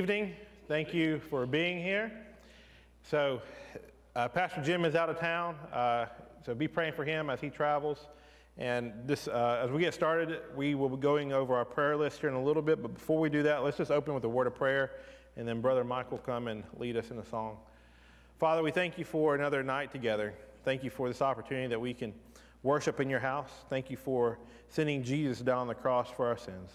evening. Thank you for being here. So, uh, Pastor Jim is out of town, uh, so be praying for him as he travels. And this, uh, as we get started, we will be going over our prayer list here in a little bit. But before we do that, let's just open with a word of prayer, and then Brother Mike will come and lead us in a song. Father, we thank you for another night together. Thank you for this opportunity that we can worship in your house. Thank you for sending Jesus down on the cross for our sins.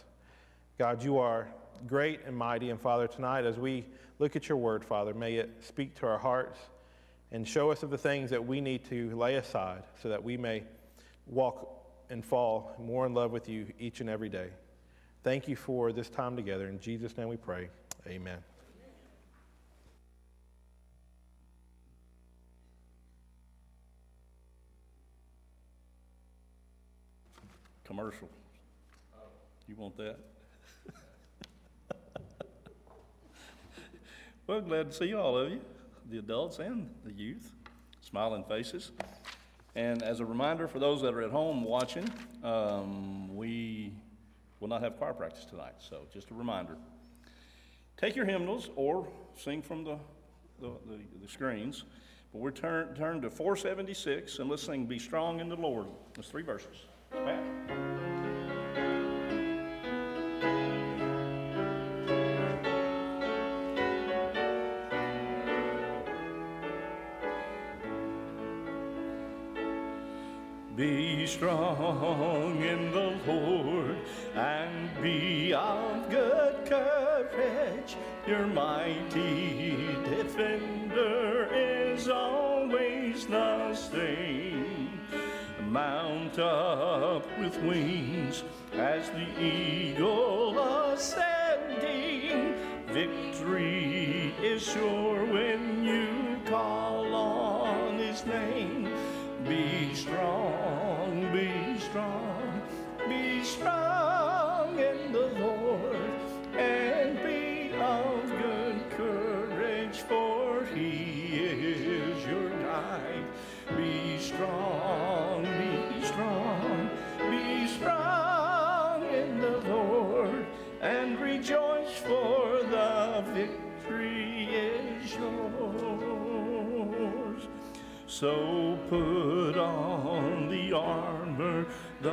God, you are great and mighty. And Father, tonight as we look at your word, Father, may it speak to our hearts and show us of the things that we need to lay aside so that we may walk and fall more in love with you each and every day. Thank you for this time together. In Jesus' name we pray. Amen. Commercial. You want that? Well, glad to see all of you, the adults and the youth, smiling faces. And as a reminder for those that are at home watching, um, we will not have choir practice tonight, so just a reminder. Take your hymnals or sing from the, the, the, the screens, but we're turn, turn to 476 and let's sing Be Strong in the Lord. There's three verses. Strong in the Lord and be of good courage. Your mighty defender is always the same. Mount up with wings as the eagle ascending. Victory is sure when you call on his name. Be strong, strong, be strong in the Lord, and be of good courage, for he is your guide. Be strong, be strong, be strong in the Lord, and rejoice, for the victory is yours. So put on the armor the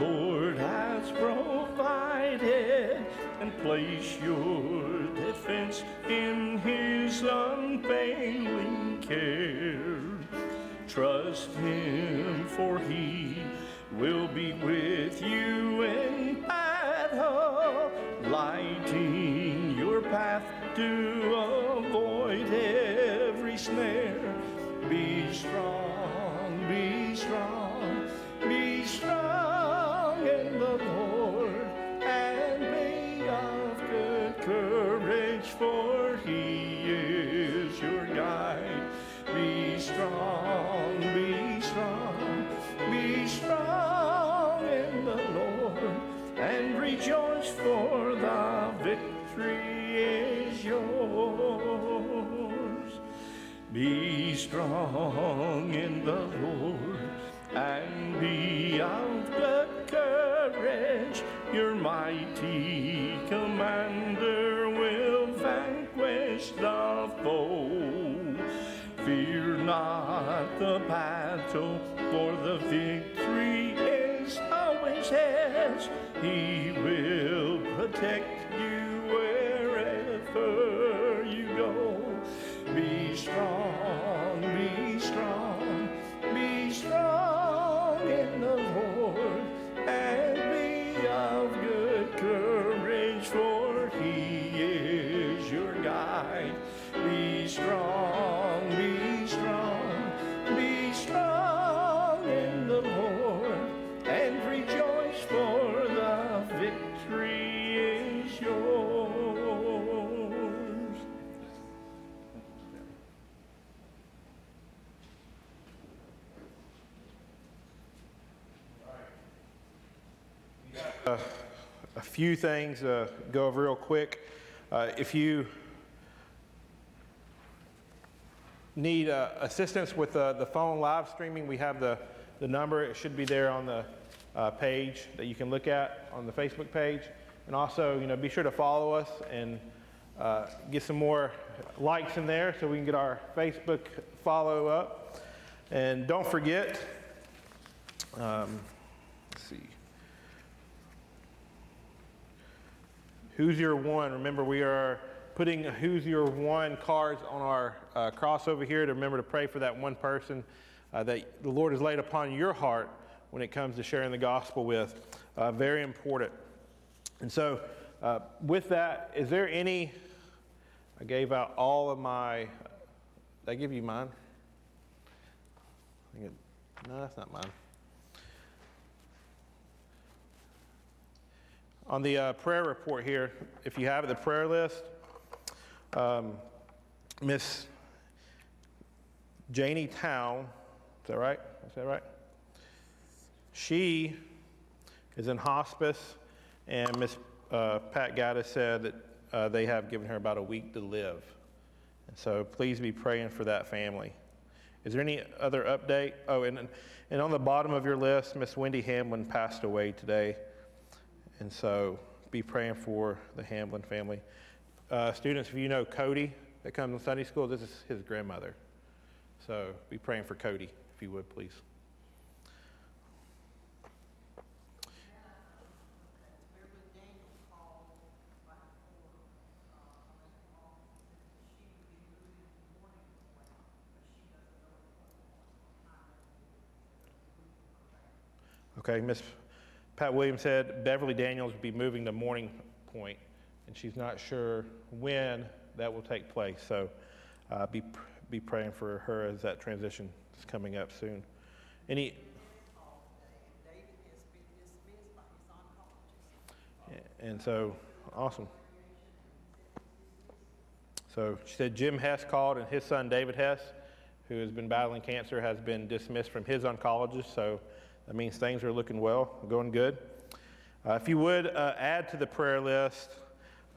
Lord has provided and place your defense in his unfailing care. Trust him, for he will be with you in battle, lighting your path to And be of good courage. Your mighty commander will vanquish the foe. Fear not the battle, for the victory is always his. He will protect few things uh, go over real quick. Uh, if you need uh, assistance with uh, the phone live streaming, we have the, the number. It should be there on the uh, page that you can look at on the Facebook page. And also, you know, be sure to follow us and uh, get some more likes in there so we can get our Facebook follow up. And don't forget, um, let's see. Who's Your One? Remember, we are putting Who's Your One cards on our uh, cross over here to remember to pray for that one person uh, that the Lord has laid upon your heart when it comes to sharing the gospel with. Uh, very important. And so, uh, with that, is there any? I gave out all of my. Did I give you mine? It, no, that's not mine. On the uh, prayer report here, if you have it, the prayer list, um, Miss Janie Town, is that right? Is that right? She is in hospice, and Miss uh, Pat Gaddis said that uh, they have given her about a week to live. And so please be praying for that family. Is there any other update? Oh, and, and on the bottom of your list, Miss Wendy Hamlin passed away today. And so be praying for the Hamlin family. Uh, students, if you know Cody that comes to Sunday school, this is his grandmother. So be praying for Cody, if you would, please. Okay, Miss Pat Williams said Beverly Daniels will be moving to Morning Pointe, and she's not sure when that will take place. So uh, be, be praying for her as that transition is coming up soon. Any? And so, awesome. So she said Jim Hess called, and his son David Hess, who has been battling cancer, has been dismissed from his oncologist. So that means things are looking well, going good. Uh, if you would uh, add to the prayer list,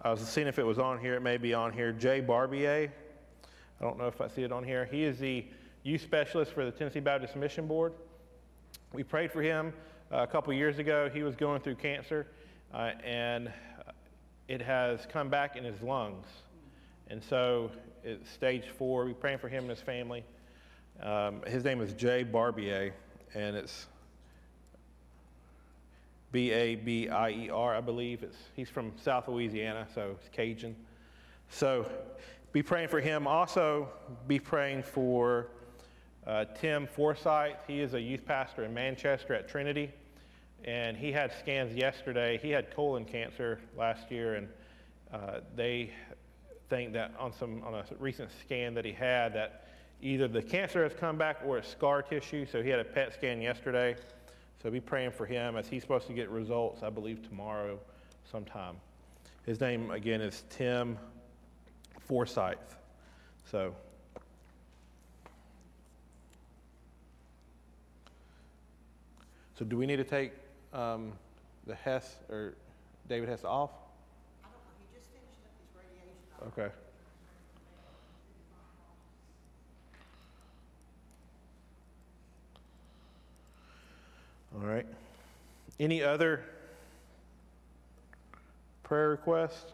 I was seeing if it was on here. It may be on here. Jay Barbier. I don't know if I see it on here. He is the youth specialist for the Tennessee Baptist Mission Board. We prayed for him uh, a couple years ago. He was going through cancer, uh, and it has come back in his lungs. And so it's stage four. We're praying for him and his family. Um, his name is Jay Barbier, and it's B A B I E R, I believe. It's, he's from South Louisiana, so he's Cajun. So be praying for him. Also, be praying for uh, Tim Forsyth. He is a youth pastor in Manchester at Trinity, and he had scans yesterday. He had colon cancer last year, and uh, they think that on some on a recent scan that he had that either the cancer has come back or it's scar tissue. So he had a PET scan yesterday. So be praying for him as he's supposed to get results, I believe, tomorrow sometime. His name, again, is Tim Forsyth. So. So do we need to take um, the Hess or David Hess off? I don't know, he just finished up his radiation. Okay. All right. Any other prayer requests?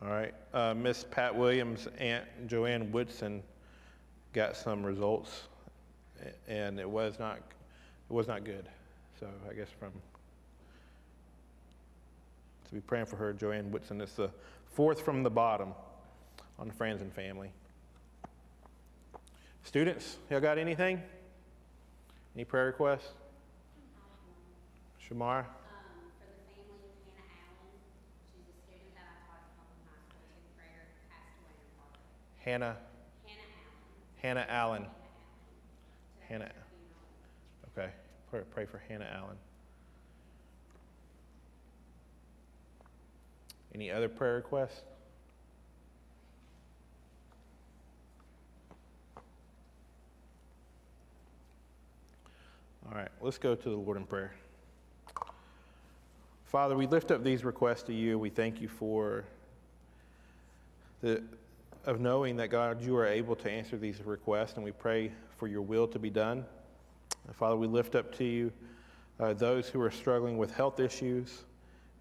All right. Uh, Miss Pat Williams' aunt Joanne Woodson got some results, and it was not it was not good. So I guess from to be praying for her, Joanne Woodson. It's the fourth from the bottom on the friends and family. Students, y'all got anything? Any prayer requests? Shamar? Um, for the family of Hannah Allen, she's a student that I taught at Copeland High School, prayer passed away in Parker. Hannah? Hannah Allen. Hannah Allen. Hannah Hannah. Allen. Today was her funeral. Okay. Pray, pray for Hannah Allen. Any other prayer requests? All right, let's go to the Lord in prayer. Father, we lift up these requests to you. We thank you for the of knowing that God, you are able to answer these requests, and we pray for your will to be done. Father, we lift up to you uh, those who are struggling with health issues.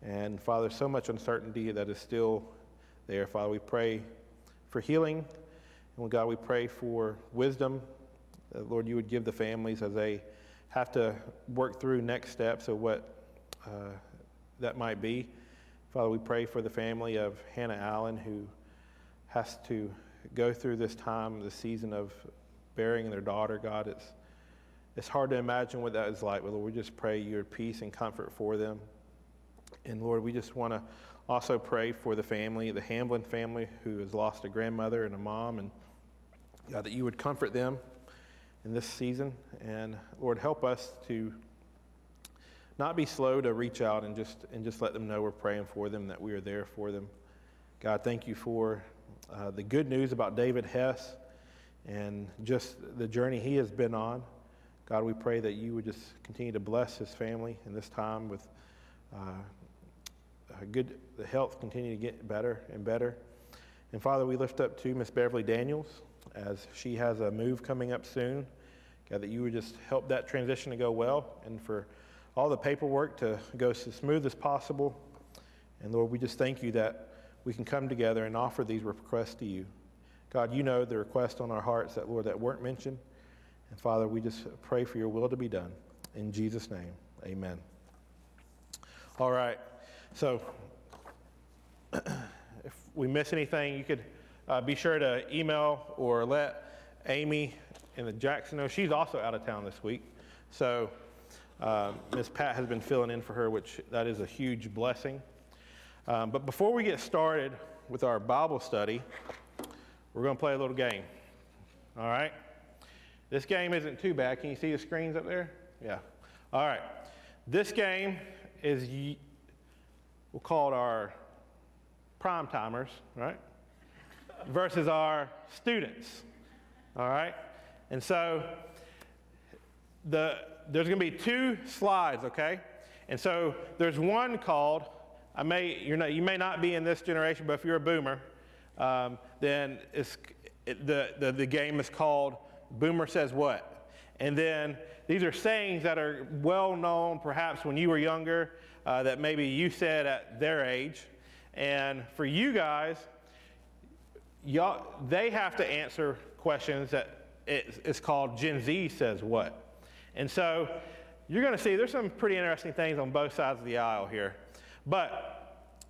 And Father, so much uncertainty that is still there. Father, we pray for healing. And God, we pray for wisdom. That, Lord, you would give the families as they have to work through next steps of what uh, that might be. Father, we pray for the family of Hannah Allen who has to go through this time, this season of burying their daughter. God, it's, it's hard to imagine what that is like, but Lord, we just pray your peace and comfort for them. And Lord, we just want to also pray for the family, the Hamblin family, who has lost a grandmother and a mom, and God, that you would comfort them in this season. And Lord, help us to not be slow to reach out and just and just let them know we're praying for them, that we are there for them. God, thank you for uh, the good news about David Hess and just the journey he has been on. God, we pray that you would just continue to bless his family in this time with uh, good the health continue to get better and better. And Father, we lift up to Miss Beverly Daniels as she has a move coming up soon. God, that you would just help that transition to go well and for all the paperwork to go as smooth as possible. And Lord, we just thank you that we can come together and offer these requests to you. God, you know the requests on our hearts that, Lord, that weren't mentioned. And Father, we just pray for your will to be done. In Jesus' name, amen. All right. So, if we miss anything, you could uh, be sure to email or let Amy in the Jackson. She's also out of town this week. So, uh, Miss Pat has been filling in for her, which that is a huge blessing. Um, but before we get started with our Bible study, we're going to play a little game. All right? This game isn't too bad. Can you see the screens up there? Yeah. All right. This game is, we'll call it our prime timers, right? Versus our students. All right? And so the, there's going to be two slides, okay? And so there's one called, I may, you're not, you may not be in this generation, but if you're a boomer, um, then it's, it, the, the, the game is called Boomer Says What? And then these are sayings that are well known perhaps when you were younger, uh, that maybe you said at their age. And for you guys, y'all, they have to answer questions that it's called Gen Z Says What? And so you're going to see there's some pretty interesting things on both sides of the aisle here. But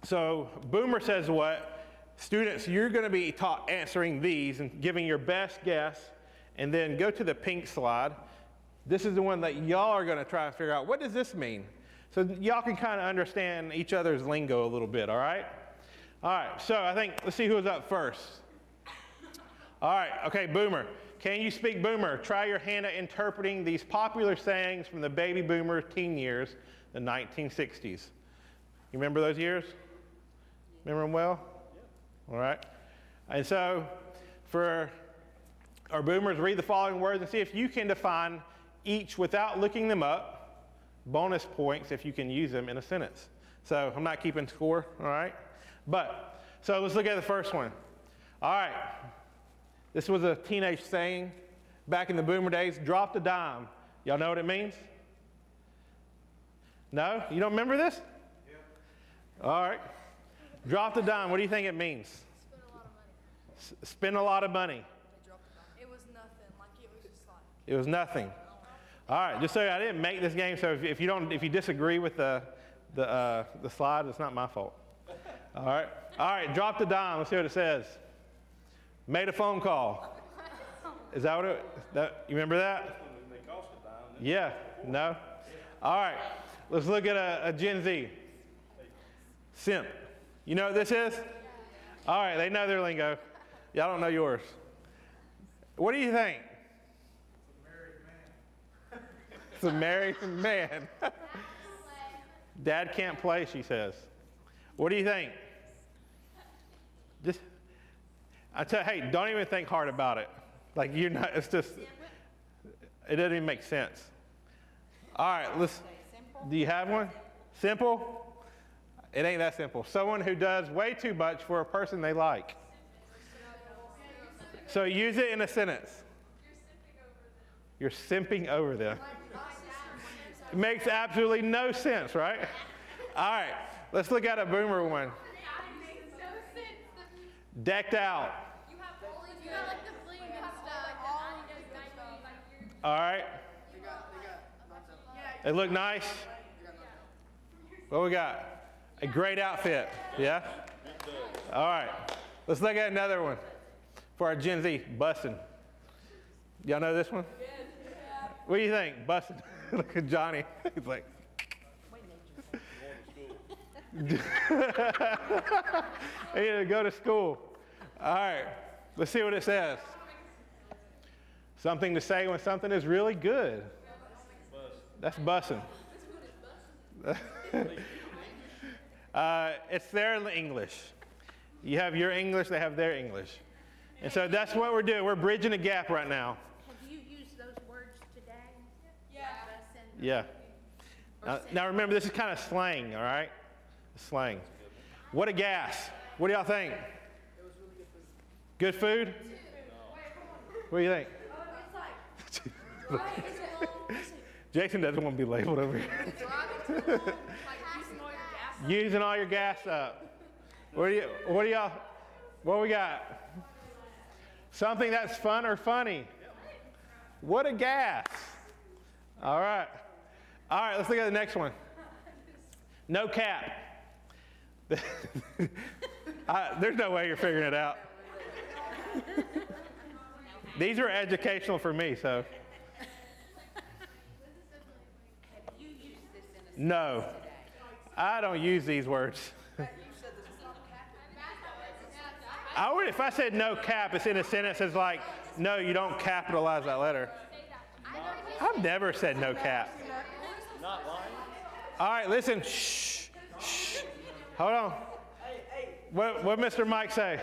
so Boomer says what? Students, you're going to be taught answering these and giving your best guess, and then go to the pink slide. This is the one that y'all are going to try and figure out what does this mean? So y'all can kind of understand each other's lingo a little bit, all right? All right, so I think let's see who's up first. All right, okay, Boomer. Can you speak Boomer? Try your hand at interpreting these popular sayings from the baby boomer teen years, the 1960s. You remember those years? Remember them well? All right. And so, for our boomers, read the following words and see if you can define each without looking them up. Bonus points if you can use them in a sentence. So, I'm not keeping score, all right? But, so let's look at the first one. All right. This was a teenage saying back in the boomer days drop the dime. Y'all know what it means? No? You don't remember this? Yeah. All right. Drop the dime. What do you think it means? Spend a lot of money. S- spend a lot of money. It was nothing. Like it was just like. It was nothing. All right, just so I didn't make this game, so if, if you don't, if you disagree with the the uh, the slide, it's not my fault. All right, all right, drop the dime. Let's see what it says. Made a phone call. Is that what it? That you remember that? Yeah. No. All right. Let's look at a, a Gen Z. Simp. You know what this is? All right. They know their lingo. Y'all don't know yours. What do you think? It's a married man. It's a married man. Dad can't play, she says. What do you think? Just, I tell hey, don't even think hard about it. Like you're not, it's just, it doesn't even make sense. All right, let's, do you have one? Simple? It ain't that simple. Someone who does way too much for a person they like. So use it in a sentence. You're simping over them. It makes absolutely no sense, right? All right, let's look at a boomer one. Decked out. You have all of you got like the bling and stuff. All of this stuff. All right. It look nice. What we got? A great outfit. Yeah. All right. Let's look at another one for our Gen Z. Bussin'. Y'all know this one? What do you think? Bussin'. look at Johnny. He's like. he had to go to school. All right. Let's see what it says. Something to say when something is really good. That's bussing. uh, it's their English. You have your English, they have their English. And so that's what we're doing. We're bridging a gap right now. Have you used those words today? Yeah. Bussin'? Yeah. Now, now remember, this is kind of slang, all right? Slang. What a gas. What do y'all think? Good food? What do you think? Jason doesn't want to be labeled over here. Using all your gas up. What do you? What do y'all? What we got? Something that's fun or funny. What a gas! All right, all right. Let's look at the next one. No cap. I, there's no way you're figuring it out. These are educational for me, so. No, I don't use these words. I would, if I said no cap, it's in a sentence It's like, no, you don't capitalize that letter. I've never said no cap. Not lying? All right, listen. Shh. Shh. Hold on. What what Mr. Mike say?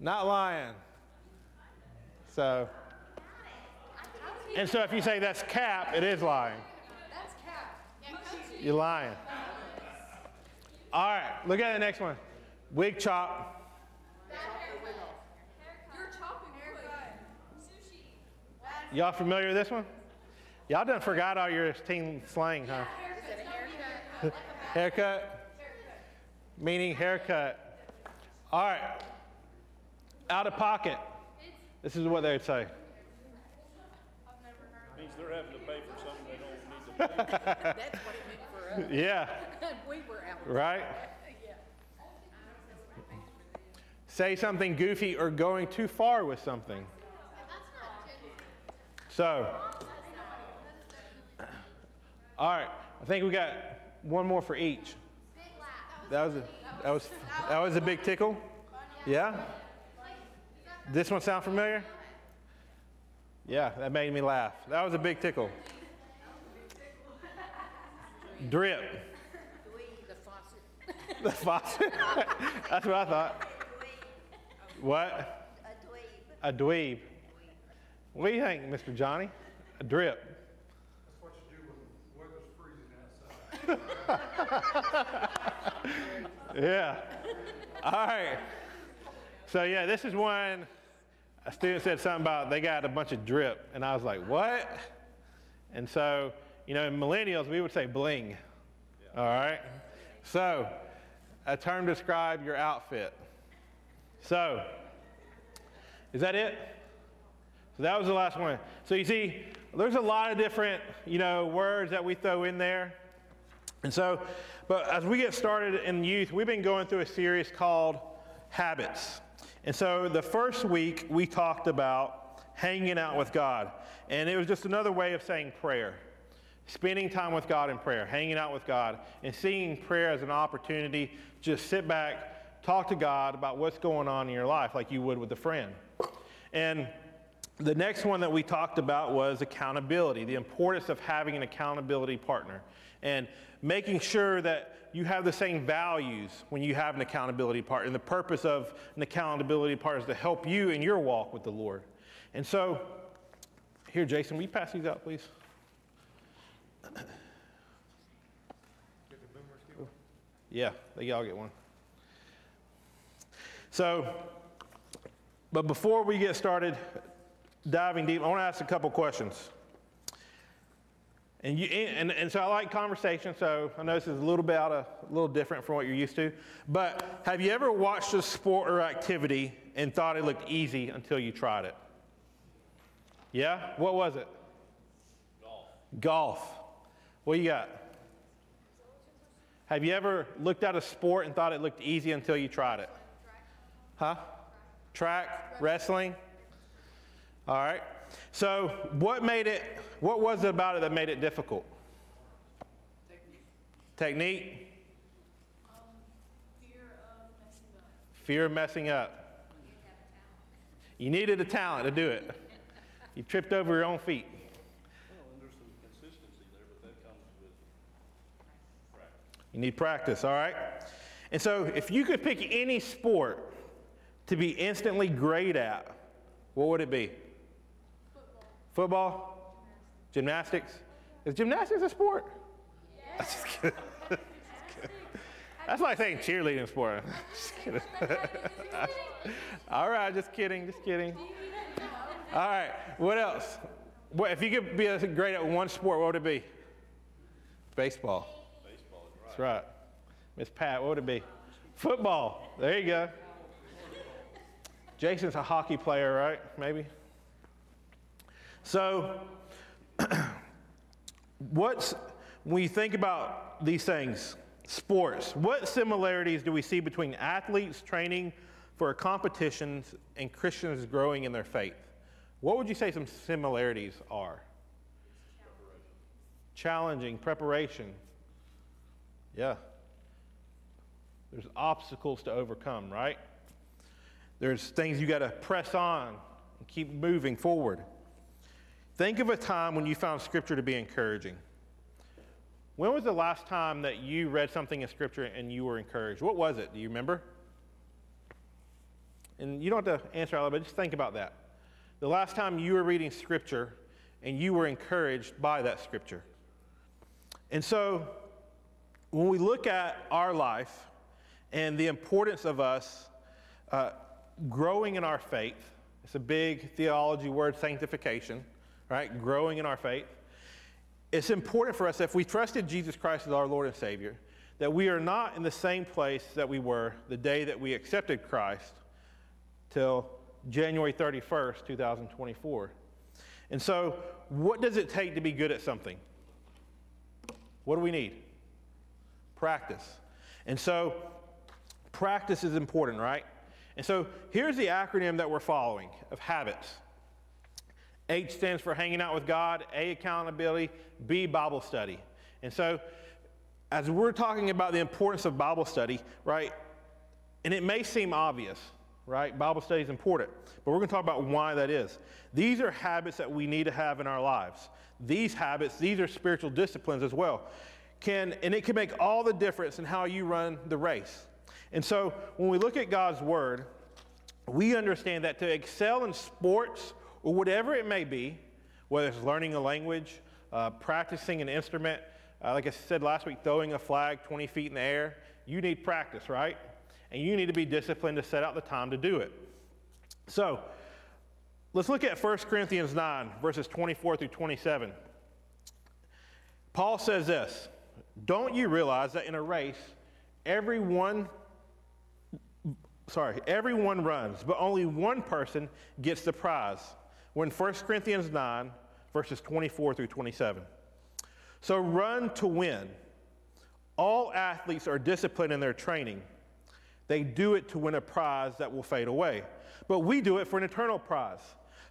Not lying. So. And so if you say that's cap, it is lying. That's cap. You're lying. All right, look at the next one. Wig chop. You're chopping haircut. Sushi. Y'all familiar with this one? Y'all done forgot all your teen slang, huh? haircut. Meaning haircut. All right. Out of pocket. This is what they would say. Means they're having to pay for something they don't need to pay. That's what it meant for Yeah, us. We were out. right? Say something goofy or going too far with something. So, all right, I think we got one more for each. That was a, that was that was a big tickle. Yeah. This one sound familiar? Yeah, that made me laugh. That was a big tickle. Drip. The faucet. That's what I thought. What? A dweeb. What do you think, Mr. Johnny? A drip. That's what you do when the weather's freezing outside. Yeah. All right. So yeah, this is one. A student said something about they got a bunch of drip, and I was like, what? And so, you know, in millennials, we would say bling. All right. So, a term to describe your outfit. So, is that it? So that was the last one. So you see, there's a lot of different, you know, words that we throw in there. And so, but as we get started in youth, we've been going through a series called Habits. And so the first week we talked about hanging out with God. And it was just another way of saying prayer. Spending time with God in prayer, hanging out with God, and seeing prayer as an opportunity just sit back, talk to God about what's going on in your life like you would with a friend. And the next one that we talked about was accountability, the importance of having an accountability partner and making sure that you have the same values when you have an accountability partner. And the purpose of an accountability partner is to help you in your walk with the Lord. And so, here, Jason, will you pass these out, please? Yeah, they all get one. So, but before we get started, diving deep, I want to ask a couple questions. And, you, and, and so I like conversation, so I know this is a little bit out of, a little different from what you're used to. But have you ever watched a sport or activity and thought it looked easy until you tried it? Yeah? What was it? Golf. Golf. What you got? Have you ever looked at a sport and thought it looked easy until you tried it? Huh? Track, wrestling? All right. So, what made it, what was it about it that made it difficult? Technique? Technique? Um, fear of messing up. Fear of messing up. You needed a talent to do it. You tripped over your own feet. Well, and there's some consistency there, but that comes with practice. You need practice, all right? And so, if you could pick any sport to be instantly great at, what would it be? Football? Gymnastics? Is gymnastics a sport? That's just kidding. That's like saying cheerleading sport. Just kidding. All right, just kidding, just kidding. All right, what else? What, if you could be a- great at one sport, what would it be? Baseball. Baseball is right. That's right. Miss Pat, what would it be? Football. There you go. Jason's a hockey player, right? Maybe. So, what's when you think about these things, sports, what similarities do we see between athletes training for competitions and Christians growing in their faith? What would you say some similarities are? Challenging, preparation. Yeah. There's obstacles to overcome, right? There's things you got to press on and keep moving forward. Think of a time when you found Scripture to be encouraging. When was the last time that you read something in Scripture and you were encouraged? What was it? Do you remember? And you don't have to answer out loud, but just think about that. The last time you were reading Scripture and you were encouraged by that Scripture. And so, when we look at our life and the importance of us uh, growing in our faith, it's a big theology word, sanctification, right? Growing in our faith. It's important for us, if we trusted Jesus Christ as our Lord and Savior, that we are not in the same place that we were the day that we accepted Christ till January 31st, 2024. And so, what does it take to be good at something? What do we need? Practice. And so, practice is important, right? And so, here's the acronym that we're following of habits. H stands for hanging out with God, A, accountability, B, Bible study. And so, as we're talking about the importance of Bible study, right, and it may seem obvious, right? Bible study is important, but we're going to talk about why that is. These are habits that we need to have in our lives. These habits, these are spiritual disciplines as well. Can, and it can make all the difference in how you run the race. And so when we look at God's word, we understand that to excel in sports or whatever it may be, whether it's learning a language, uh, practicing an instrument, uh, like I said last week, throwing a flag 20 feet in the air, you need practice, right? And you need to be disciplined to set out the time to do it. So let's look at 1 Corinthians 9, verses 24 through 27. Paul says this Don't you realize that in a race, everyone sorry, everyone runs, but only one person gets the prize. We're in 1 Corinthians 9, verses 24 through 27. So run to win. All athletes are disciplined in their training. They do it to win a prize that will fade away. But we do it for an eternal prize.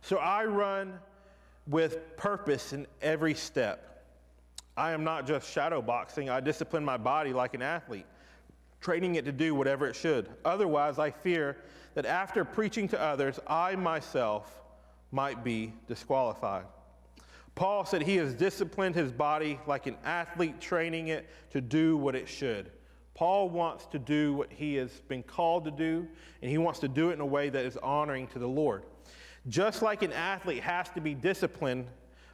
So I run with purpose in every step. I am not just shadow boxing, I discipline my body like an athlete training it to do whatever it should. Otherwise, I fear that after preaching to others, I myself might be disqualified. Paul said he has disciplined his body like an athlete training it to do what it should. Paul wants to do what he has been called to do, and he wants to do it in a way that is honoring to the Lord. Just like an athlete has to be disciplined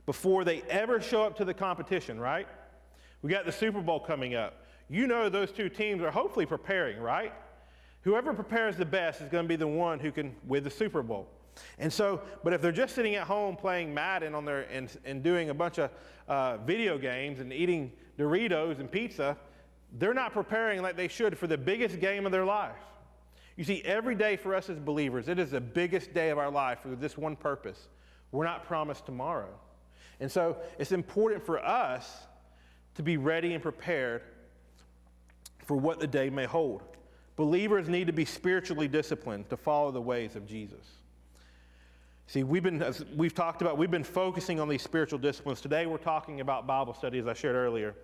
before they ever show up to the competition, right? We got the Super Bowl coming up you know those two teams are hopefully preparing, right? Whoever prepares the best is going to be the one who can win the Super Bowl. And so, but if they're just sitting at home playing Madden on their and, and doing a bunch of uh, video games and eating Doritos and pizza, they're not preparing like they should for the biggest game of their life. You see, every day for us as believers, it is the biggest day of our life for this one purpose. We're not promised tomorrow. And so it's important for us to be ready and prepared for what the day may hold. Believers need to be spiritually disciplined to follow the ways of Jesus. See, we've been, as we've talked about, we've been focusing on these spiritual disciplines. Today we're talking about Bible study, as I shared earlier.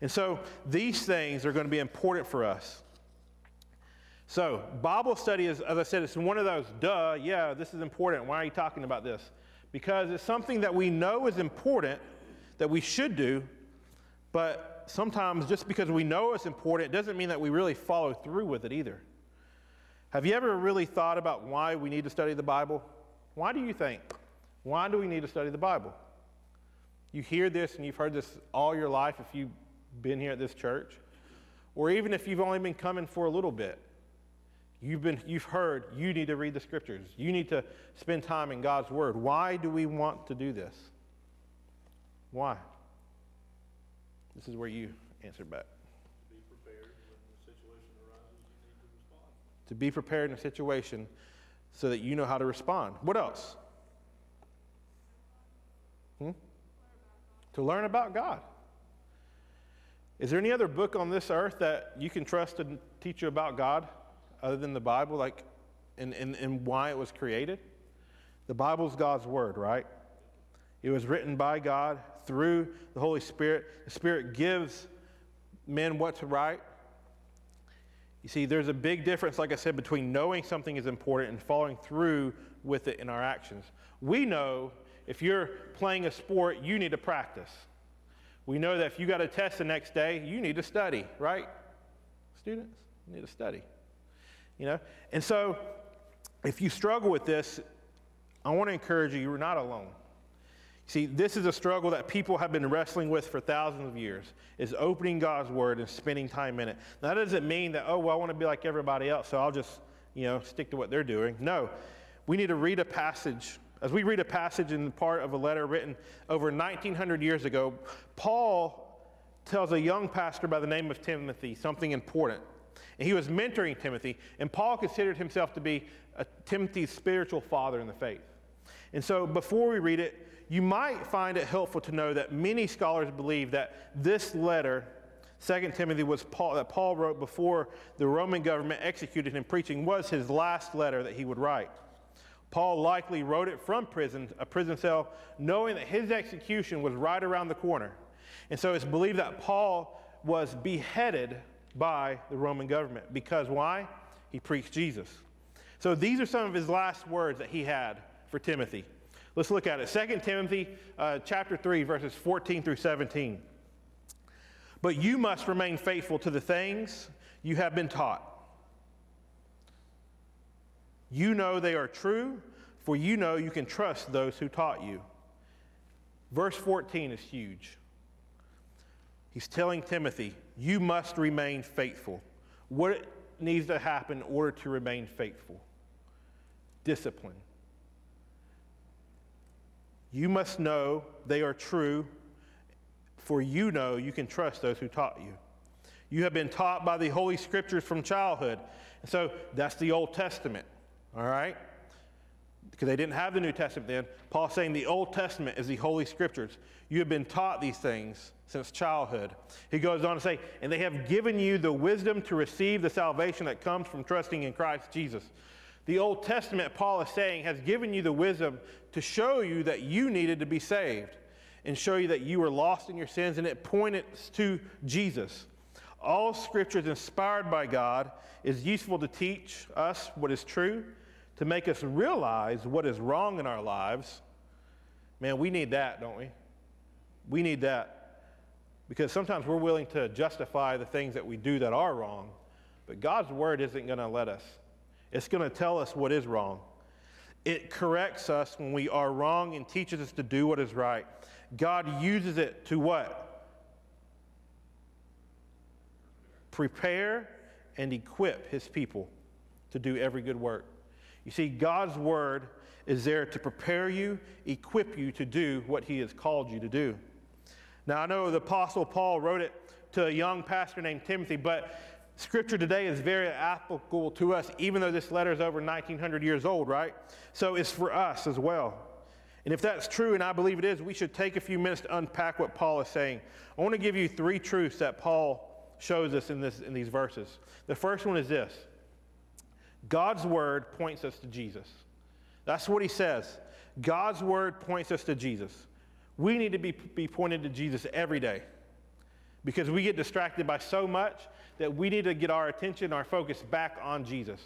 And so these things are going to be important for us. So, Bible study is, as I said, it's one of those, duh, yeah, this is important. Why are you talking about this? Because it's something that we know is important, that we should do, but sometimes just because we know it's important, doesn't mean that we really follow through with it either. Have you ever really thought about why we need to study the Bible? Why do you think? Why do we need to study the Bible? You hear this and you've heard this all your life if you've been here at this church, or even if you've only been coming for a little bit. You've, been, you've heard you need to read the scriptures. You need to spend time in God's Word. Why do we want to do this? Why? This is where you answer back. Be prepared when the situation arises, you need to respond. To be prepared in a situation so that you know how to respond. What else? Hmm? To learn about God. Is there any other book on this earth that you can trust to teach you about God other than the Bible, like, and, and, and why it was created? The Bible's God's Word, right? It was written by God through the Holy Spirit. The Spirit gives men what to write. You see, there's a big difference, like I said, between knowing something is important and following through with it in our actions. We know if you're playing a sport, you need to practice. We know that if you got a test the next day, you need to study, right? Students, you need to study. You know? And so, if you struggle with this, I want to encourage you, you're not alone. See, this is a struggle that people have been wrestling with for thousands of years, is opening God's word and spending time in it. Now, that doesn't mean that, oh, well, I want to be like everybody else, so I'll just, you know, stick to what they're doing. No. We need to read a passage. As we read a passage in part of a letter written over 1900 years ago, Paul tells a young pastor by the name of Timothy something important. And he was mentoring Timothy, and Paul considered himself to be Timothy's spiritual father in the faith. And so before we read it, you might find it helpful to know that many scholars believe that this letter, 2 Timothy, was Paul, that Paul wrote before the Roman government executed him preaching, was his last letter that he would write. Paul likely wrote it from prison, a prison cell, knowing that his execution was right around the corner. And so it's believed that Paul was beheaded by the Roman government. Because why? He preached Jesus. So these are some of his last words that he had for Timothy. Let's look at it. 2 Timothy uh, chapter 3, verses 14 through 17. But you must remain faithful to the things you have been taught. You know they are true, for you know you can trust those who taught you. Verse 14 is huge. He's telling Timothy, you must remain faithful. What needs to happen in order to remain faithful? Discipline. You must know they are true, for you know you can trust those who taught you. You have been taught by the Holy Scriptures from childhood. And so that's the Old Testament, all right? Because they didn't have the New Testament then. Paul's saying the Old Testament is the Holy Scriptures. You have been taught these things since childhood. He goes on to say, and they have given you the wisdom to receive the salvation that comes from trusting in Christ Jesus. The Old Testament, Paul is saying, has given you the wisdom to show you that you needed to be saved and show you that you were lost in your sins, and it pointed to Jesus. All scripture is inspired by God, is useful to teach us what is true, to make us realize what is wrong in our lives. Man, we need that, don't we? We need that. Because sometimes we're willing to justify the things that we do that are wrong, but God's word isn't going to let us. It's going to tell us what is wrong. It corrects us when we are wrong and teaches us to do what is right. God uses it to what? Prepare and equip his people to do every good work. You see, God's word is there to prepare you, equip you to do what he has called you to do. Now, I know the Apostle Paul wrote it to a young pastor named Timothy, but scripture today is very applicable to us, even though this letter is over 1900 years old, right? So it's for us as well. And if that's true, and I believe it is, we should take a few minutes to unpack what Paul is saying. I want to give you three truths that Paul shows us in, this, in these verses. The first one is this God's word points us to Jesus. That's what he says. God's word points us to Jesus. We need to be, be pointed to Jesus every day because we get distracted by so much that we need to get our attention, our focus back on Jesus.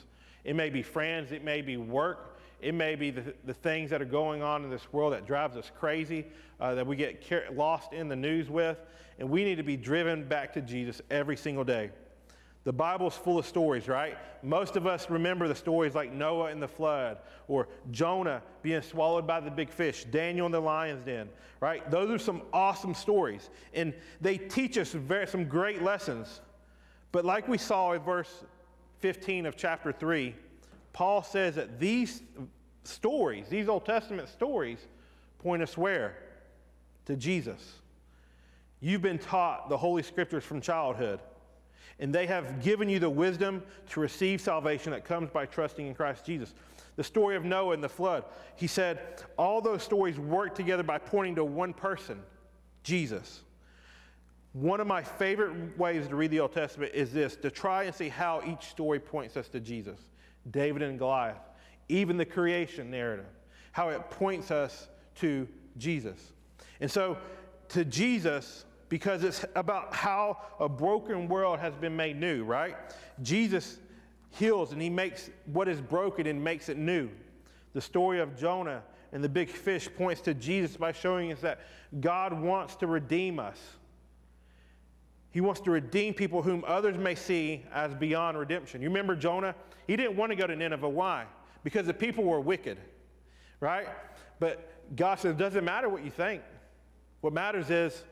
It may be friends, it may be work, it may be the, the things that are going on in this world that drives us crazy, uh, that we get car- lost in the news with, and we need to be driven back to Jesus every single day. The Bible's full of stories, right? Most of us remember the stories like Noah and the flood, or Jonah being swallowed by the big fish, Daniel in the lion's den, right? Those are some awesome stories, and they teach us very, some great lessons. But like we saw in verse 15 of chapter 3, Paul says that these stories, these Old Testament stories, point us where? To Jesus. You've been taught the Holy Scriptures from childhood and they have given you the wisdom to receive salvation that comes by trusting in Christ Jesus. The story of Noah and the flood, he said, all those stories work together by pointing to one person, Jesus. One of my favorite ways to read the Old Testament is this to try and see how each story points us to Jesus. David and Goliath, even the creation narrative, how it points us to Jesus. And so, to Jesus, because it's about how a broken world has been made new, right? Jesus heals and he makes what is broken and makes it new. The story of Jonah and the big fish points to Jesus by showing us that God wants to redeem us. He wants to redeem people whom others may see as beyond redemption. You remember Jonah? He didn't want to go to Nineveh. Why? Because the people were wicked, right? But God says, it doesn't matter what you think. What matters is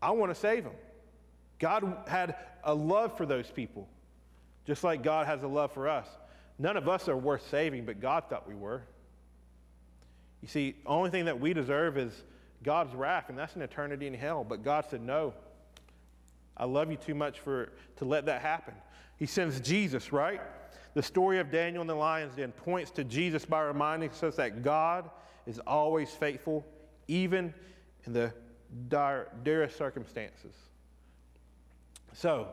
I want to save them. God had a love for those people, just like God has a love for us. None of us are worth saving, but God thought we were. You see, the only thing that we deserve is God's wrath, and that's an eternity in hell. But God said, No, I love you too much for, to let that happen. He sends Jesus, right? The story of Daniel in the lion's den points to Jesus by reminding us that God is always faithful, even in the dire, direst circumstances. So,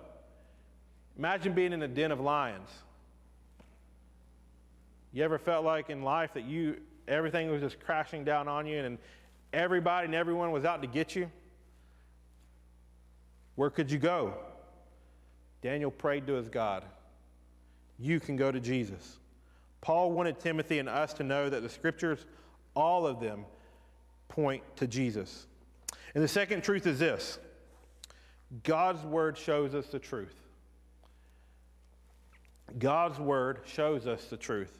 imagine being in a den of lions. You ever felt like in life that you everything was just crashing down on you and everybody and everyone was out to get you? Where could you go? Daniel prayed to his God. You can go to Jesus. Paul wanted Timothy and us to know that the scriptures, all of them, point to Jesus. And the second truth is this God's word shows us the truth. God's word shows us the truth.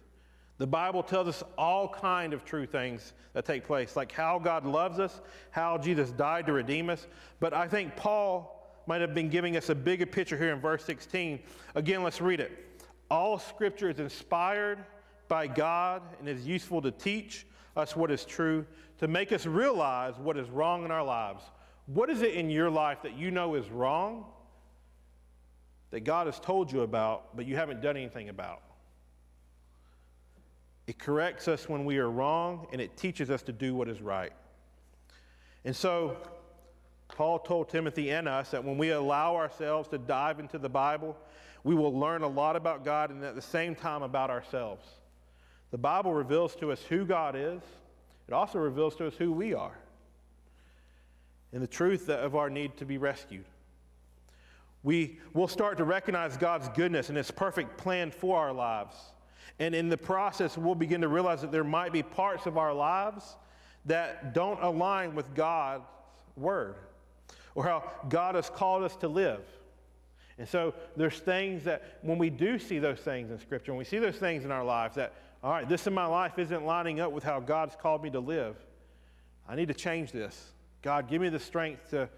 The Bible tells us all kind of true things that take place, like how God loves us, how Jesus died to redeem us. But I think Paul might have been giving us a bigger picture here in verse 16. Again, let's read it. All scripture is inspired by God and is useful to teach us what is true, to make us realize what is wrong in our lives. What is it in your life that you know is wrong that God has told you about, but you haven't done anything about? It corrects us when we are wrong, and it teaches us to do what is right. And so, Paul told Timothy and us that when we allow ourselves to dive into the Bible, we will learn a lot about God and at the same time about ourselves. The Bible reveals to us who God is, it also reveals to us who we are and the truth of our need to be rescued. We will start to recognize God's goodness and His perfect plan for our lives. And in the process, we'll begin to realize that there might be parts of our lives that don't align with God's word or how God has called us to live. And so there's things that when we do see those things in Scripture, when we see those things in our lives that, all right, this in my life isn't lining up with how God's called me to live, I need to change this. God, give me the strength to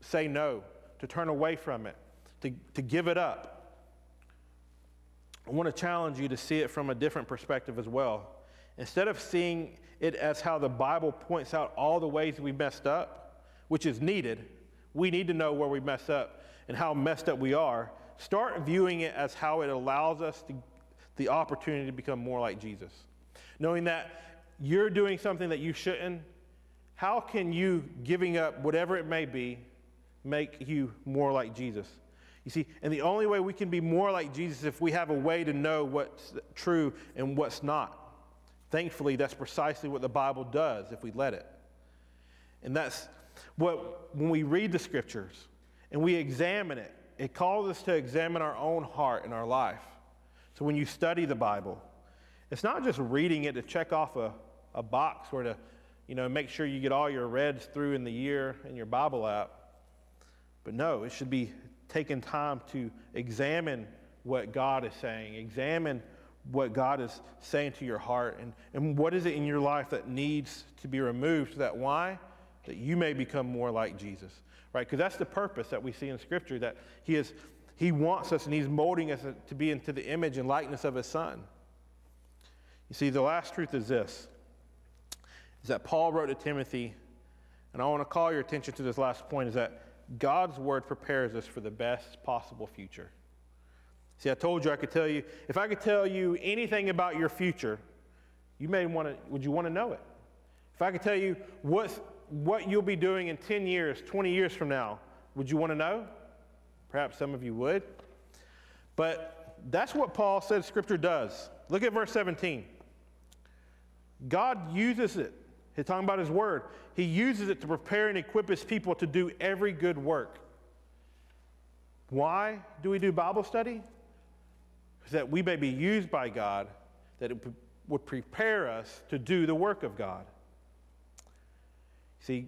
say no, to turn away from it, to, to give it up. I want to challenge you to see it from a different perspective as well. instead of seeing it as how the Bible points out all the ways we messed up, which is needed, we need to know where we mess up and how messed up we are. Start viewing it as how it allows us to, the opportunity to become more like Jesus. Knowing that you're doing something that you shouldn't, how can you giving up whatever it may be make you more like Jesus? You see, and the only way we can be more like Jesus is if we have a way to know what's true and what's not. Thankfully, that's precisely what the Bible does if we let it. And that's what, when we read the scriptures and we examine it, it calls us to examine our own heart and our life. So when you study the Bible, it's not just reading it to check off a, a box or to, you know, make sure you get all your reads through in the year in your Bible app. But no, it should be taking time to examine what God is saying, examine what God is saying to your heart, and, and what is it in your life that needs to be removed so that why? That you may become more like Jesus, right? Because that's the purpose that we see in Scripture, that He is He wants us and He's molding us to be into the image and likeness of His Son. You see, the last truth is this is that Paul wrote to Timothy, and I want to call your attention to this last point is that God's word prepares us for the best possible future. See, I told you I could tell you, if I could tell you anything about your future, you may want to, would you want to know it? If I could tell you what, what you'll be doing in 10 years, 20 years from now, would you want to know? Perhaps some of you would. But that's what Paul said Scripture does. Look at verse 17. God uses it. He's talking about His Word. He uses it to prepare and equip His people to do every good work. Why do we do Bible study? that we may be used by God, that it would prepare us to do the work of God. See,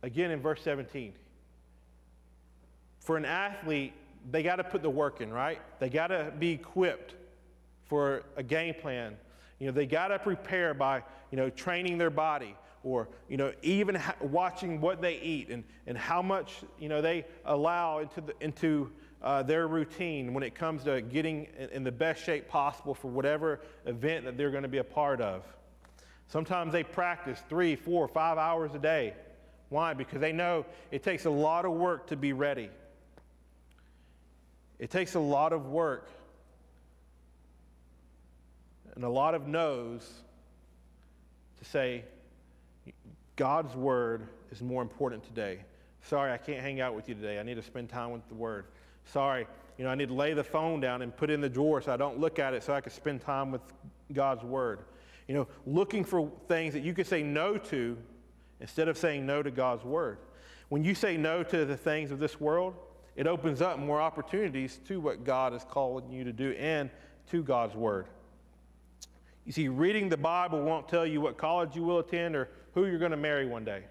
again in verse 17, for an athlete, they got to put the work in, right? They got to be equipped for a game plan. You know, they got to prepare by, you know, training their body or, you know, even ha- watching what they eat and, and how much, you know, they allow into, the, into uh, their routine when it comes to getting in the best shape possible for whatever event that they're going to be a part of. Sometimes they practice three, four, five hours a day. Why? Because they know it takes a lot of work to be ready. It takes a lot of work and a lot of no's to say, God's word is more important today. Sorry, I can't hang out with you today. I need to spend time with the word. Sorry, you know, I need to lay the phone down and put it in the drawer so I don't look at it so I can spend time with God's Word. You know, looking for things that you can say no to instead of saying no to God's Word. When you say no to the things of this world, it opens up more opportunities to what God is calling you to do and to God's Word. You see, reading the Bible won't tell you what college you will attend or who you're going to marry one day.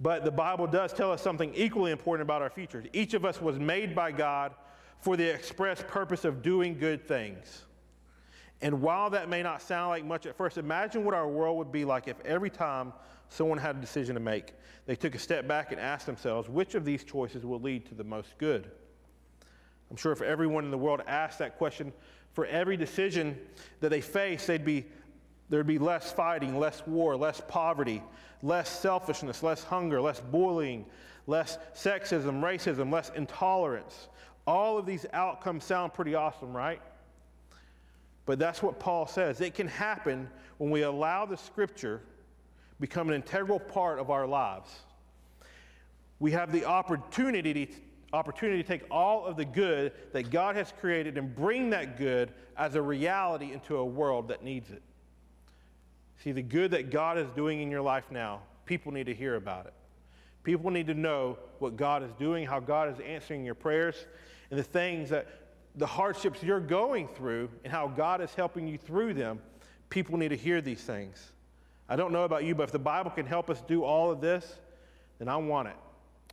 But the Bible does tell us something equally important about our future. Each of us was made by God for the express purpose of doing good things. And while that may not sound like much at first, imagine what our world would be like if every time someone had a decision to make, they took a step back and asked themselves, which of these choices will lead to the most good? I'm sure if everyone in the world asked that question, for every decision that they face, they'd be there'd be less fighting, less war, less poverty, less selfishness, less hunger, less bullying, less sexism, racism, less intolerance. All of these outcomes sound pretty awesome, right? But that's what Paul says. It can happen when we allow the scripture become an integral part of our lives. We have the opportunity to, opportunity to take all of the good that God has created and bring that good as a reality into a world that needs it. See, the good that God is doing in your life now, people need to hear about it. People need to know what God is doing, how God is answering your prayers, and the things that the hardships you're going through and how God is helping you through them. People need to hear these things. I don't know about you, but if the Bible can help us do all of this, then I want it.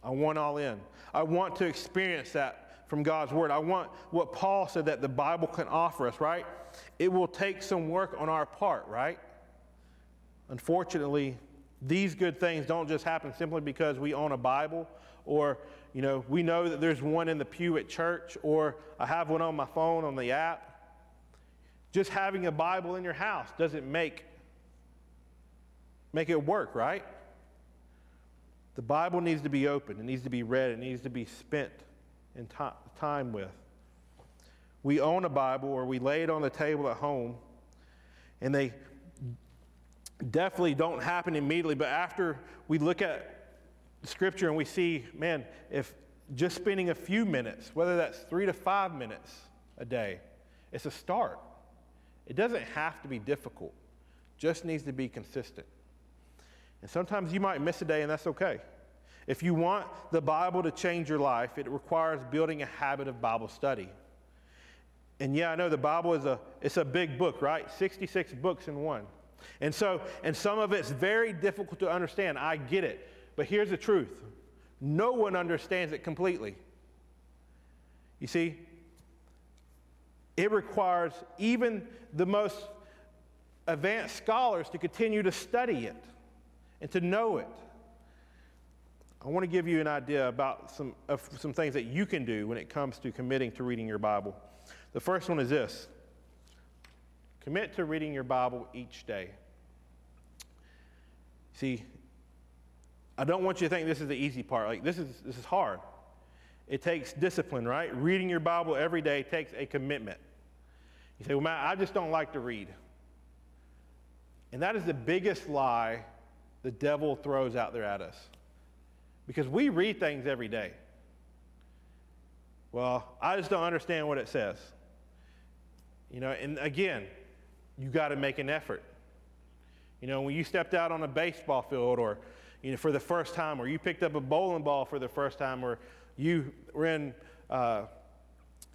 I want all in. I want to experience that from God's Word. I want what Paul said that the Bible can offer us, right? It will take some work on our part, right? Unfortunately, these good things don't just happen simply because we own a Bible or you know we know that there's one in the pew at church or I have one on my phone on the app. just having a Bible in your house doesn't make, make it work, right? The Bible needs to be open, it needs to be read, it needs to be spent in ti- time with. We own a Bible or we lay it on the table at home, and they definitely don't happen immediately, but after we look at Scripture and we see, man, if just spending a few minutes, whether that's three to five minutes a day, it's a start. It doesn't have to be difficult, just needs to be consistent. And sometimes you might miss a day, and that's okay. If you want the Bible to change your life, it requires building a habit of Bible study. And yeah, I know the Bible is a it's a big book, right? 66 books in one. And so, and some of it's very difficult to understand. I get it. But here's the truth. No one understands it completely. You see, it requires even the most advanced scholars to continue to study it and to know it. I want to give you an idea about some, of some things that you can do when it comes to committing to reading your Bible. The first one is this commit to reading your Bible each day. See, I don't want you to think this is the easy part. Like, this is, this is hard. It takes discipline, right? Reading your Bible every day takes a commitment. You say, well, Matt, I just don't like to read. And that is the biggest lie the devil throws out there at us. Because we read things every day. Well, I just don't understand what it says. You know, and again, you got to make an effort. You know, when you stepped out on a baseball field or, you know, for the first time, or you picked up a bowling ball for the first time, or you were in, uh,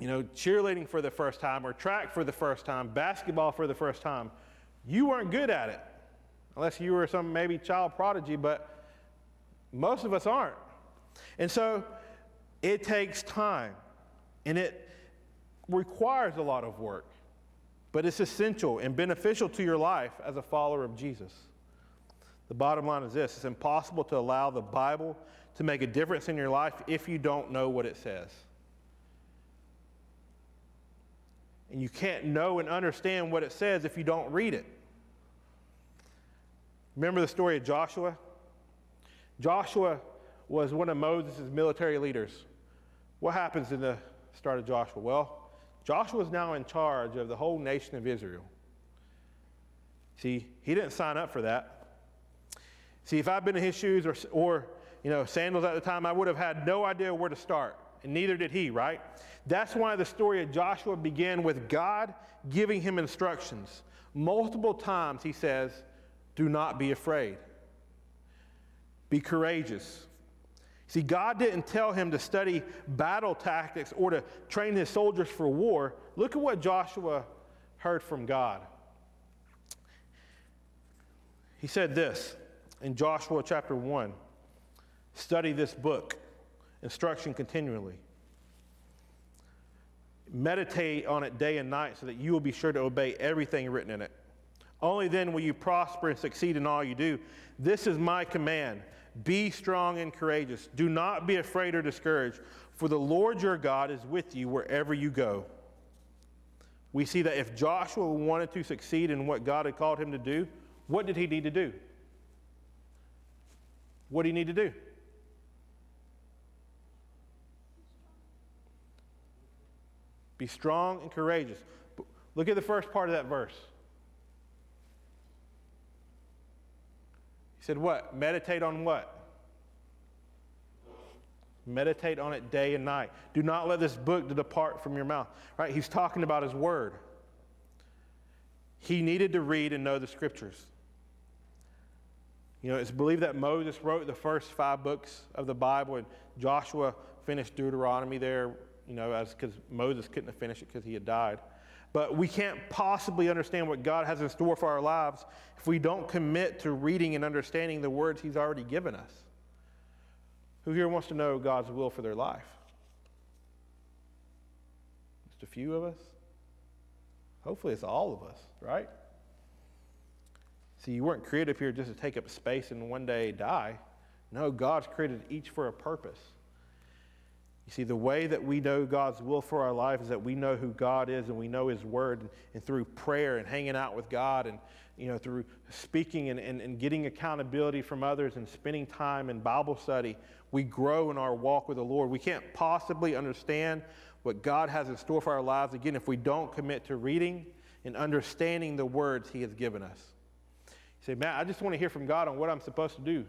you know, cheerleading for the first time, or track for the first time, basketball for the first time, you weren't good at it. Unless you were some maybe child prodigy, but most of us aren't. And so it takes time and it requires a lot of work, but it's essential and beneficial to your life as a follower of Jesus. The bottom line is this it's impossible to allow the Bible to make a difference in your life if you don't know what it says. And you can't know and understand what it says if you don't read it. Remember the story of Joshua? Joshua was one of Moses' military leaders. What happens in the start of Joshua? Well, Joshua is now in charge of the whole nation of Israel. See, he didn't sign up for that. See, if I'd been in his shoes or, or you know, sandals at the time, I would have had no idea where to start. And neither did he, right? That's why the story of Joshua began with God giving him instructions. Multiple times he says, Do not be afraid. Be courageous. See, God didn't tell him to study battle tactics or to train his soldiers for war. Look at what Joshua heard from God. He said this in Joshua chapter 1 Study this book, instruction continually. Meditate on it day and night so that you will be sure to obey everything written in it. Only then will you prosper and succeed in all you do. This is my command be strong and courageous. Do not be afraid or discouraged, for the Lord your God is with you wherever you go. We see that if Joshua wanted to succeed in what God had called him to do, what did he need to do? What did he need to do? Be strong and courageous. Look at the first part of that verse. He said, What? Meditate on what? Meditate on it day and night. Do not let this book depart from your mouth. Right? He's talking about his word. He needed to read and know the scriptures. You know, it's believed that Moses wrote the first five books of the Bible, and Joshua finished Deuteronomy there, you know, because Moses couldn't have finished it because he had died. But we can't possibly understand what God has in store for our lives if we don't commit to reading and understanding the words He's already given us. Who here wants to know God's will for their life? Just a few of us? Hopefully, it's all of us, right? See, you weren't created here just to take up space and one day die. No, God's created each for a purpose. You see, the way that we know God's will for our life is that we know who God is and we know His Word, and, and through prayer and hanging out with God, and you know, through speaking and, and, and getting accountability from others and spending time in Bible study, we grow in our walk with the Lord. We can't possibly understand what God has in store for our lives again if we don't commit to reading and understanding the words He has given us. You say, Matt, I just want to hear from God on what I'm supposed to do.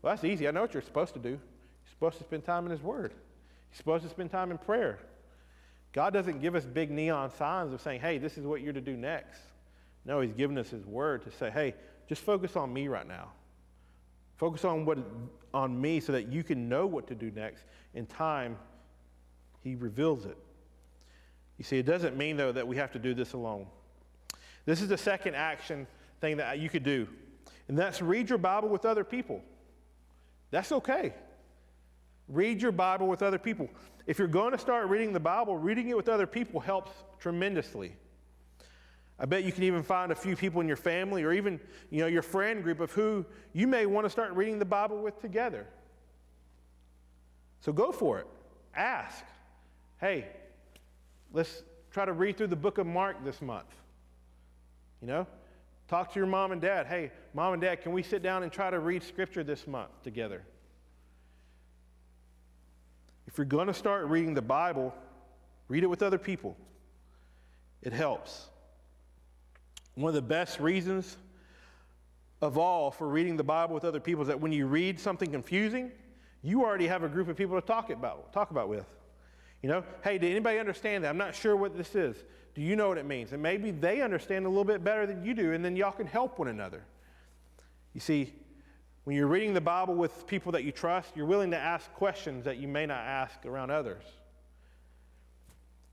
Well, that's easy. I know what you're supposed to do. You're supposed to spend time in His Word. You're supposed to spend time in prayer. God doesn't give us big neon signs of saying, hey, this is what you're to do next. No, He's given us His Word to say, hey, just focus on me right now. Focus on what on me so that you can know what to do next. In time, He reveals it. You see, it doesn't mean though that we have to do this alone. This is the second action thing that you could do, and that's read your Bible with other people. That's okay. Read your Bible with other people. If you're going to start reading the Bible, reading it with other people helps tremendously. I bet you can even find a few people in your family or even, you know, your friend group of who you may want to start reading the Bible with together. So go for it. Ask. Hey, let's try to read through the book of Mark this month. You know? Talk to your mom and dad. Hey, mom and dad, can we sit down and try to read scripture this month together? If you're going to start reading the Bible, read it with other people. It helps. One of the best reasons of all for reading the Bible with other people is that when you read something confusing, you already have a group of people to talk about, talk about with. You know, hey, did anybody understand that? I'm not sure what this is. Do you know what it means? And maybe they understand a little bit better than you do, and then y'all can help one another. You see, when you're reading the Bible with people that you trust, you're willing to ask questions that you may not ask around others.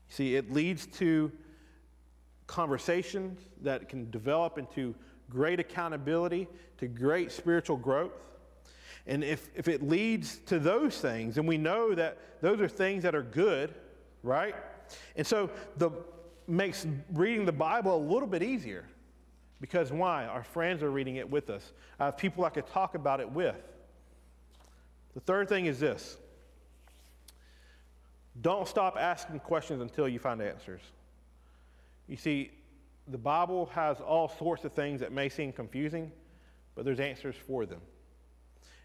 See, it leads to conversations that can develop into great accountability, to great spiritual growth. And if, if it leads to those things, and we know that those are things that are good, right? And so the makes reading the Bible a little bit easier. Because why? Our friends are reading it with us. I have people I could talk about it with. The third thing is this don't stop asking questions until you find answers. You see, the Bible has all sorts of things that may seem confusing, but there's answers for them.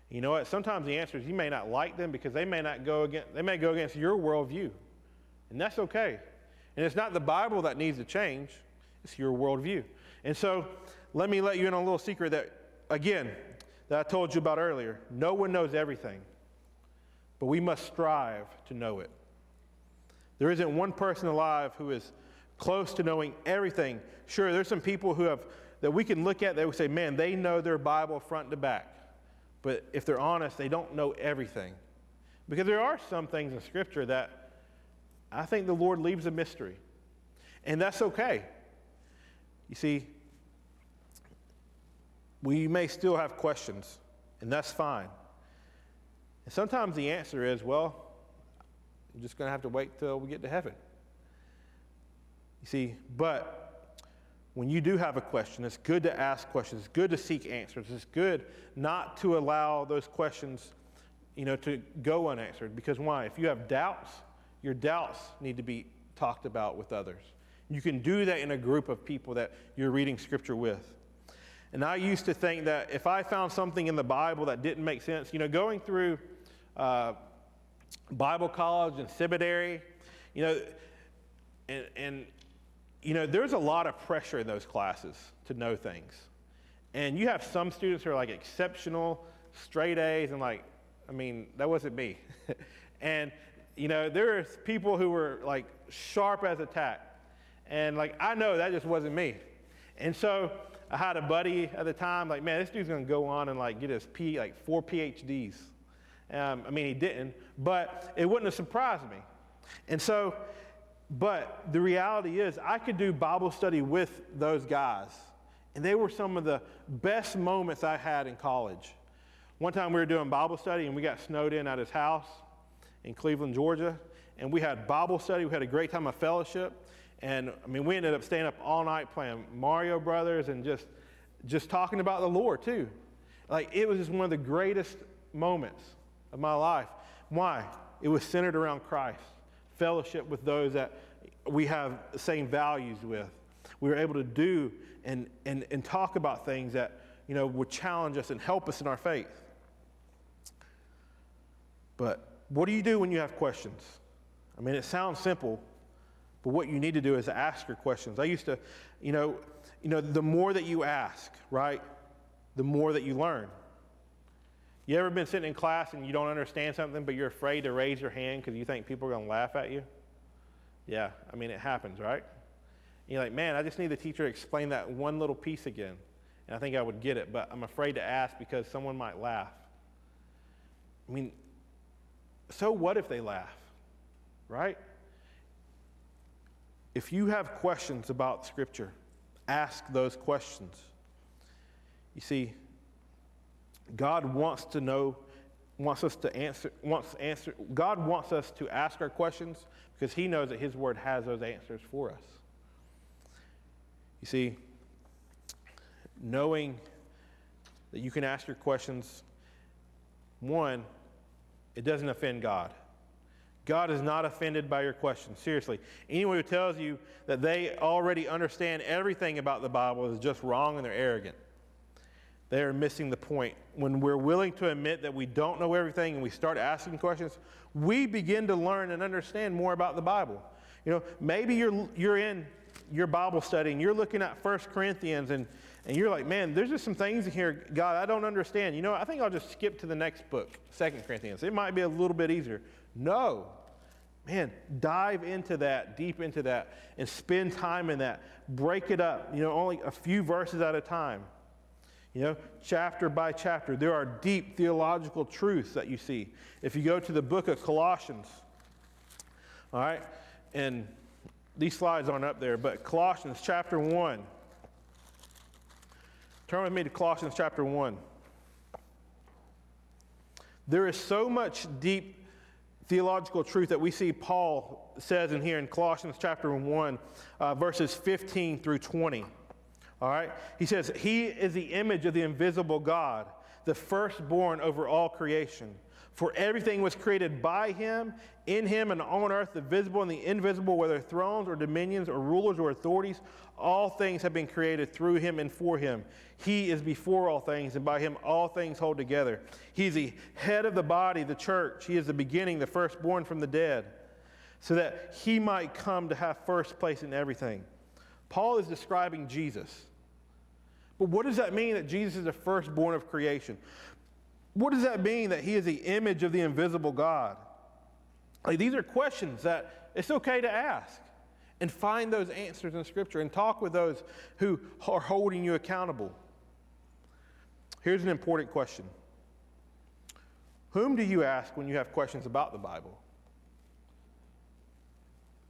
You know what? Sometimes the answers you may not like them because they may not go against they may go against your worldview. And that's okay. And it's not the Bible that needs to change, it's your worldview. And so let me let you in on a little secret that, again, that I told you about earlier. No one knows everything, but we must strive to know it. There isn't one person alive who is close to knowing everything. Sure, there's some people who have that we can look at that we say, man, they know their Bible front to back. But if they're honest, they don't know everything. Because there are some things in Scripture that I think the Lord leaves a mystery. And that's okay. You see, we may still have questions, and that's fine. And sometimes the answer is, well, I'm just going to have to wait till we get to heaven. You see, but when you do have a question, it's good to ask questions. It's good to seek answers. It's good not to allow those questions, you know, to go unanswered. Because why? If you have doubts, your doubts need to be talked about with others. You can do that in a group of people that you're reading scripture with. And I used to think that if I found something in the Bible that didn't make sense, you know, going through uh, Bible college and seminary, you know, and, and, you know, there's a lot of pressure in those classes to know things. And you have some students who are like exceptional, straight A's, and like, I mean, that wasn't me. and you know, there's people who were like sharp as a tack. And like, I know that just wasn't me. And so I had a buddy at the time, like, man, this dude's gonna go on and like get his P, like four PhDs. Um, I mean, he didn't, but it wouldn't have surprised me. And so, but the reality is, I could do Bible study with those guys. And they were some of the best moments I had in college. One time we were doing Bible study and we got snowed in at his house in Cleveland, Georgia. And we had Bible study. We had a great time of fellowship. And I mean, we ended up staying up all night playing Mario Brothers and just, just talking about the Lord too. Like it was just one of the greatest moments of my life. Why? It was centered around Christ, fellowship with those that we have the same values with. We were able to do and, and, and talk about things that you know, would challenge us and help us in our faith. But what do you do when you have questions? I mean, it sounds simple, but what you need to do is ask your questions. I used to, you know, you know, the more that you ask, right, the more that you learn. You ever been sitting in class and you don't understand something, but you're afraid to raise your hand because you think people are going to laugh at you? Yeah, I mean, it happens, right? you're like, man, I just need the teacher to explain that one little piece again. And I think I would get it, but I'm afraid to ask because someone might laugh. I mean, so what if they laugh, right? If you have questions about Scripture, ask those questions. You see, God wants to know, wants us to answer, wants answer. God wants us to ask our questions because He knows that His Word has those answers for us. You see, knowing that you can ask your questions, one, it doesn't offend God. God is not offended by your questions. Seriously. Anyone who tells you that they already understand everything about the Bible is just wrong and they're arrogant. They are missing the point. When we're willing to admit that we don't know everything and we start asking questions, we begin to learn and understand more about the Bible. You know, maybe you're, you're in your Bible study and you're looking at 1 Corinthians and, and you're like, man, there's just some things in here, God, I don't understand. You know, I think I'll just skip to the next book, 2 Corinthians. It might be a little bit easier. No. Man, dive into that, deep into that, and spend time in that. Break it up, you know, only a few verses at a time. You know, chapter by chapter. There are deep theological truths that you see. If you go to the book of Colossians, all right, and these slides aren't up there, but Colossians chapter 1. Turn with me to Colossians chapter 1. There is so much deep theological truth that we see Paul says in here in Colossians chapter 1, uh, verses 15 through 20. All right? He says, He is the image of the invisible God, the firstborn over all creation. For everything was created by him, in him, and on earth, the visible and the invisible, whether thrones or dominions or rulers or authorities, all things have been created through him and for him. He is before all things, and by him all things hold together. He is the head of the body, the church. He is the beginning, the firstborn from the dead, so that he might come to have first place in everything. Paul is describing Jesus. But what does that mean that Jesus is the firstborn of creation? What does that mean that he is the image of the invisible God? Like, these are questions that it's okay to ask and find those answers in Scripture and talk with those who are holding you accountable. Here's an important question Whom do you ask when you have questions about the Bible?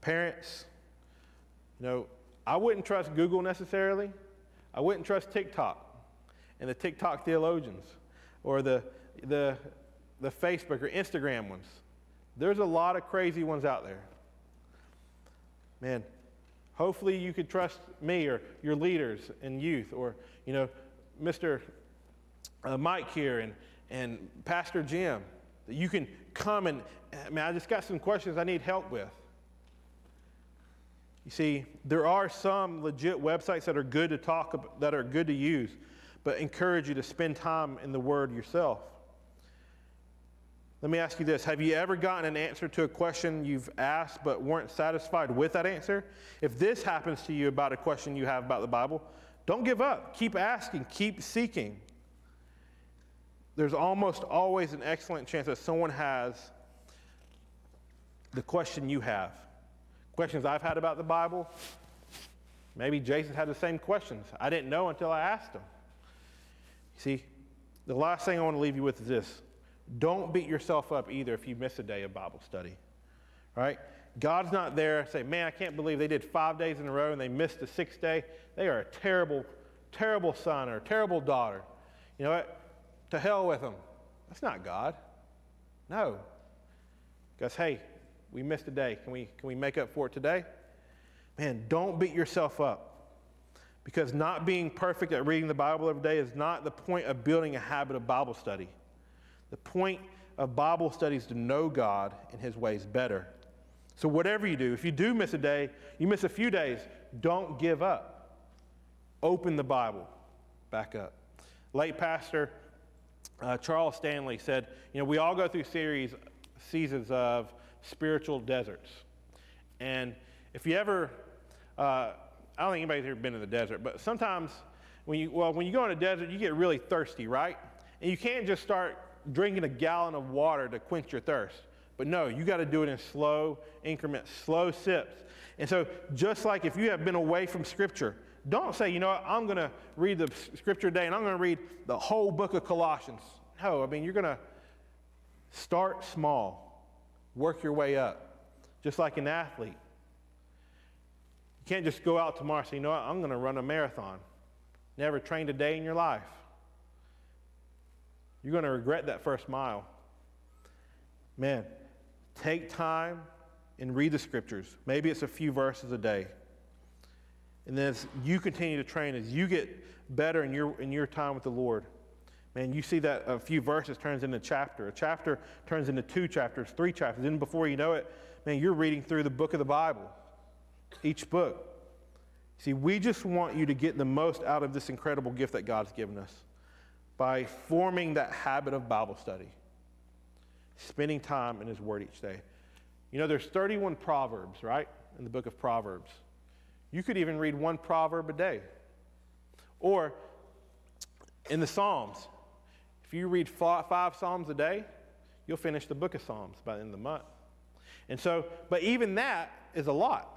Parents, you know, I wouldn't trust Google necessarily. I wouldn't trust TikTok and the TikTok theologians or the, the, the Facebook or Instagram ones. There's a lot of crazy ones out there. Man, hopefully you could trust me or your leaders and youth or, you know, Mr. Uh, Mike here and, and Pastor Jim. That you can come and, I mean, I just got some questions I need help with. You see, there are some legit websites that are good to talk about, that are good to use but encourage you to spend time in the Word yourself. Let me ask you this Have you ever gotten an answer to a question you've asked but weren't satisfied with that answer? If this happens to you about a question you have about the Bible, don't give up. Keep asking, keep seeking. There's almost always an excellent chance that someone has the question you have. Questions I've had about the Bible, maybe Jason had the same questions. I didn't know until I asked him. See, the last thing I want to leave you with is this don't beat yourself up either if you miss a day of Bible study, right? God's not there say, man, I can't believe they did five days in a row and they missed the sixth day. They are a terrible, terrible son or a terrible daughter. You know what? To hell with them. That's not God. No. Because, hey, we missed a day. Can we, can we make up for it today? Man, don't beat yourself up. Because not being perfect at reading the Bible every day is not the point of building a habit of Bible study. The point of Bible studies to know God and His ways better. So, whatever you do, if you do miss a day, you miss a few days, don't give up. Open the Bible back up. Late pastor uh, Charles Stanley said, You know, we all go through series, seasons of spiritual deserts. And if you ever, uh, I don't think anybody's ever been in the desert, but sometimes when you, well, when you go in a desert, you get really thirsty, right? And you can't just start drinking a gallon of water to quench your thirst. But no, you got to do it in slow increments, slow sips. And so, just like if you have been away from Scripture, don't say, you know what, I'm going to read the Scripture today and I'm going to read the whole book of Colossians. No, I mean, you're going to start small, work your way up, just like an athlete. You can't just go out tomorrow and say, you know what, I'm going to run a marathon. Never trained a day in your life. You're going to regret that first mile. Man, take time and read the scriptures. Maybe it's a few verses a day. And then as you continue to train, as you get better in your, in your time with the Lord, man, you see that a few verses turns into a chapter. A chapter turns into two chapters, three chapters. Then before you know it, man, you're reading through the book of the Bible, each book. See, we just want you to get the most out of this incredible gift that God's given us by forming that habit of Bible study, spending time in His Word each day. You know, there's 31 Proverbs, right, in the book of Proverbs. You could even read one proverb a day. Or in the Psalms, if you read five Psalms a day, you'll finish the book of Psalms by the end of the month. And so, but even that is a lot.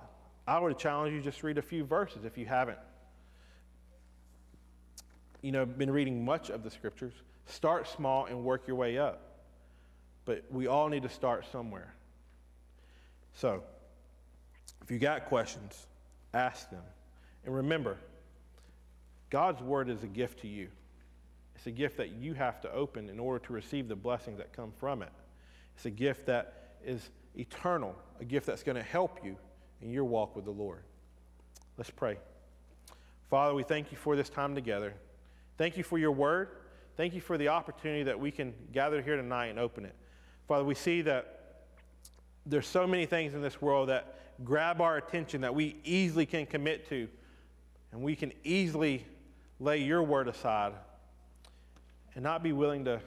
I would challenge you just read a few verses if you haven't. You know, been reading much of the scriptures. Start small and work your way up. But we all need to start somewhere. So, if you got questions, ask them. And remember, God's word is a gift to you. It's a gift that you have to open in order to receive the blessings that come from it. It's a gift that is eternal, a gift that's going to help you in your walk with the Lord. Let's pray. Father, we thank you for this time together. Thank you for your word. Thank you for the opportunity that we can gather here tonight and open it. Father, we see that there's so many things in this world that grab our attention that we easily can commit to, and we can easily lay your word aside and not be willing to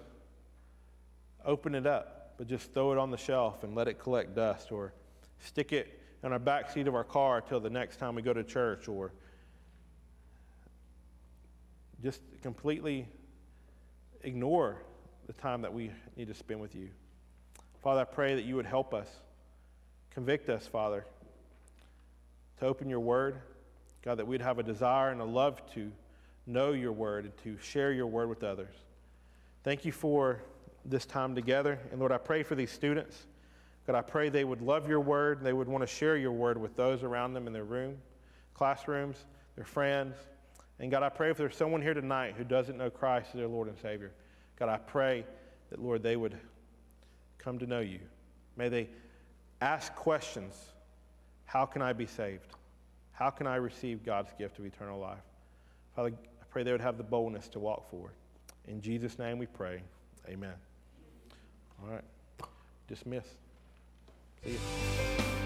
open it up, but just throw it on the shelf and let it collect dust or stick it in our back seat of our car till the next time we go to church or just completely ignore the time that we need to spend with you. Father, I pray that you would help us, convict us, Father, to open your word. God, that we'd have a desire and a love to know your word and to share your word with others. Thank you for this time together. And Lord, I pray for these students. God, I pray they would love your word. And they would want to share your word with those around them in their room, classrooms, their friends. And God, I pray if there's someone here tonight who doesn't know Christ as their Lord and Savior, God, I pray that, Lord, they would come to know you. May they ask questions How can I be saved? How can I receive God's gift of eternal life? Father, I pray they would have the boldness to walk forward. In Jesus' name we pray. Amen. All right. Dismiss. See you.